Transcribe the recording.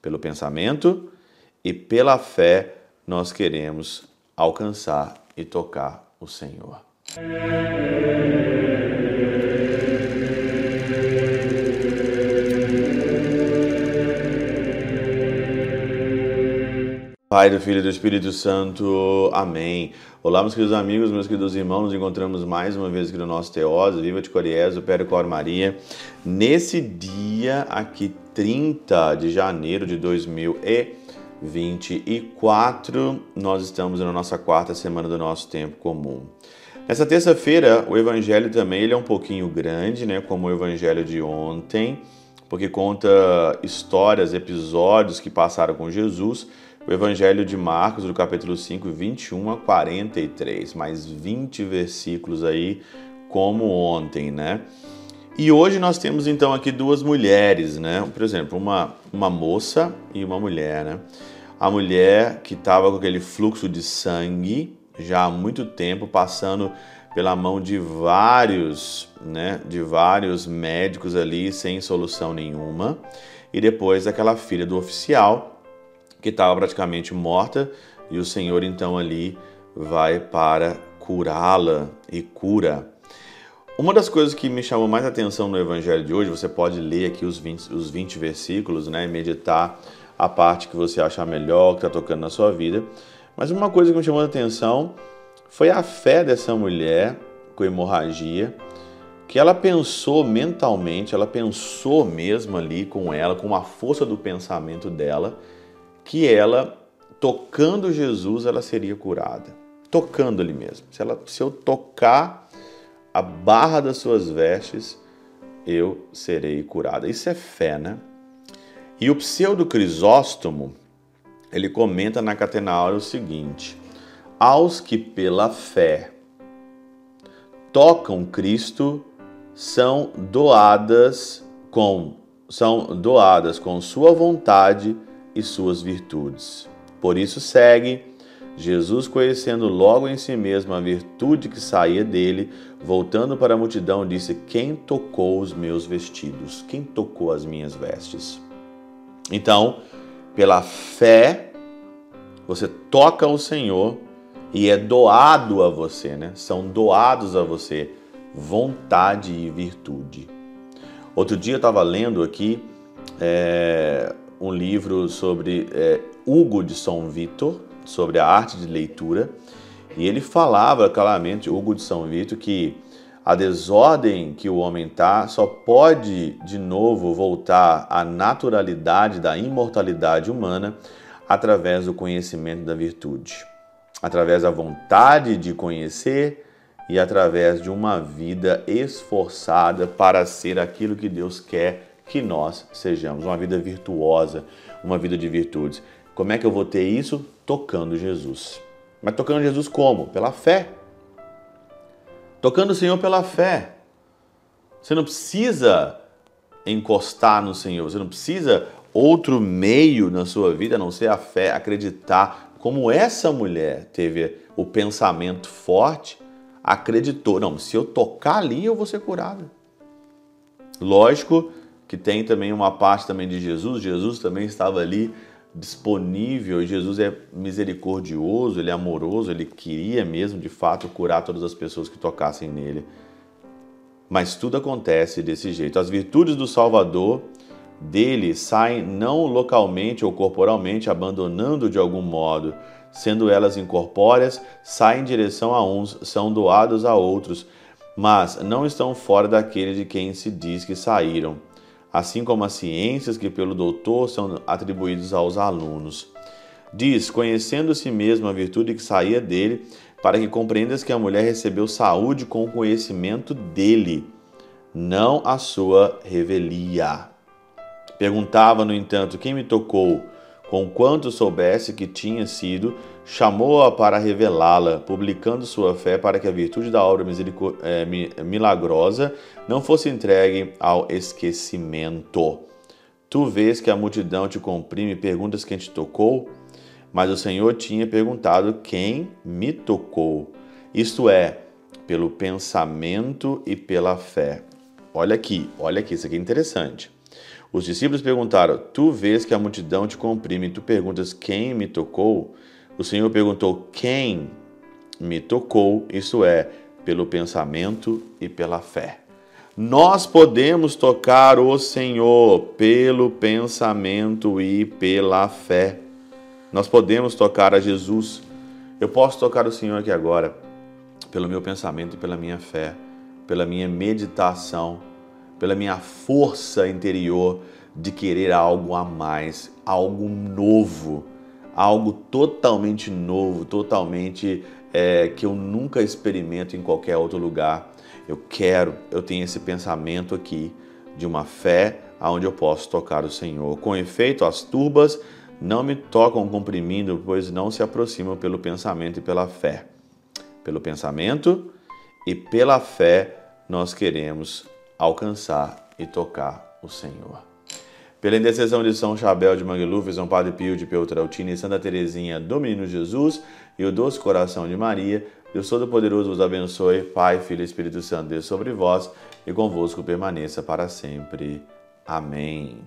Pelo pensamento e pela fé nós queremos alcançar e tocar o Senhor. Pai do Filho e do Espírito Santo. Amém. Olá, meus queridos amigos, meus queridos irmãos. Nos encontramos mais uma vez aqui no nosso Teose. Viva de Coriezo, Pério Cor Maria. Nesse dia aqui, 30 de janeiro de 2024, nós estamos na nossa quarta semana do nosso tempo comum. Nessa terça-feira, o evangelho também ele é um pouquinho grande, né, como o evangelho de ontem, porque conta histórias, episódios que passaram com Jesus o Evangelho de Marcos, do capítulo 5, 21 a 43, mais 20 versículos aí, como ontem, né? E hoje nós temos então aqui duas mulheres, né? Por exemplo, uma, uma moça e uma mulher, né? A mulher que estava com aquele fluxo de sangue já há muito tempo, passando pela mão de vários, né? De vários médicos ali sem solução nenhuma. E depois aquela filha do oficial que estava praticamente morta, e o Senhor então ali vai para curá-la e cura. Uma das coisas que me chamou mais atenção no Evangelho de hoje, você pode ler aqui os 20, os 20 versículos, né, e meditar a parte que você achar melhor, que está tocando na sua vida. Mas uma coisa que me chamou a atenção foi a fé dessa mulher com hemorragia, que ela pensou mentalmente, ela pensou mesmo ali com ela, com a força do pensamento dela, que ela, tocando Jesus, ela seria curada. Tocando ali mesmo. Se, ela, se eu tocar a barra das suas vestes, eu serei curada. Isso é fé, né? E o pseudo Crisóstomo, ele comenta na Catenaura o seguinte: aos que pela fé tocam Cristo são doadas com são doadas com sua vontade e suas virtudes. Por isso segue Jesus, conhecendo logo em si mesmo a virtude que saía dele, voltando para a multidão, disse: Quem tocou os meus vestidos? Quem tocou as minhas vestes? Então, pela fé, você toca o Senhor e é doado a você, né? São doados a você vontade e virtude. Outro dia eu estava lendo aqui é, um livro sobre é, Hugo de São Vitor, sobre a arte de leitura, e ele falava claramente, Hugo de São Vitor, que a desordem que o homem está só pode de novo voltar à naturalidade da imortalidade humana através do conhecimento da virtude, através da vontade de conhecer e através de uma vida esforçada para ser aquilo que Deus quer que nós sejamos, uma vida virtuosa, uma vida de virtudes. Como é que eu vou ter isso? Tocando Jesus. Mas tocando Jesus como? Pela fé. Tocando o Senhor pela fé. Você não precisa encostar no Senhor, você não precisa outro meio na sua vida a não ser a fé, acreditar. Como essa mulher teve o pensamento forte, acreditou: não, se eu tocar ali, eu vou ser curado. Lógico que tem também uma parte também de Jesus. Jesus também estava ali disponível. Jesus é misericordioso, ele é amoroso, ele queria mesmo de fato curar todas as pessoas que tocassem nele. Mas tudo acontece desse jeito. As virtudes do Salvador dele saem não localmente ou corporalmente, abandonando de algum modo, sendo elas incorpóreas, saem em direção a uns, são doados a outros, mas não estão fora daquele de quem se diz que saíram assim como as ciências que pelo doutor são atribuídas aos alunos. Diz, conhecendo si mesmo a virtude que saía dele, para que compreendas que a mulher recebeu saúde com o conhecimento dele, não a sua revelia. Perguntava, no entanto, quem me tocou? Conquanto soubesse que tinha sido, chamou-a para revelá-la, publicando sua fé para que a virtude da obra é, milagrosa não fosse entregue ao esquecimento. Tu vês que a multidão te comprime perguntas quem te tocou? Mas o Senhor tinha perguntado quem me tocou. Isto é, pelo pensamento e pela fé. Olha aqui, olha aqui, isso aqui é interessante. Os discípulos perguntaram: Tu vês que a multidão te comprime e tu perguntas quem me tocou? O Senhor perguntou: Quem me tocou? Isso é, pelo pensamento e pela fé. Nós podemos tocar o Senhor pelo pensamento e pela fé. Nós podemos tocar a Jesus. Eu posso tocar o Senhor aqui agora pelo meu pensamento e pela minha fé, pela minha meditação, pela minha força interior de querer algo a mais, algo novo, algo totalmente novo, totalmente é, que eu nunca experimento em qualquer outro lugar. Eu quero, eu tenho esse pensamento aqui de uma fé aonde eu posso tocar o Senhor. Com efeito, as turbas não me tocam comprimindo, pois não se aproximam pelo pensamento e pela fé. Pelo pensamento e pela fé nós queremos alcançar e tocar o Senhor. Pela intercessão de São Chabel de Mangluf, São Padre Pio de Peutrautina e Santa Teresinha do Menino Jesus e o doce coração de Maria, Deus Todo-Poderoso vos abençoe, Pai, Filho e Espírito Santo, Deus sobre vós e convosco permaneça para sempre. Amém.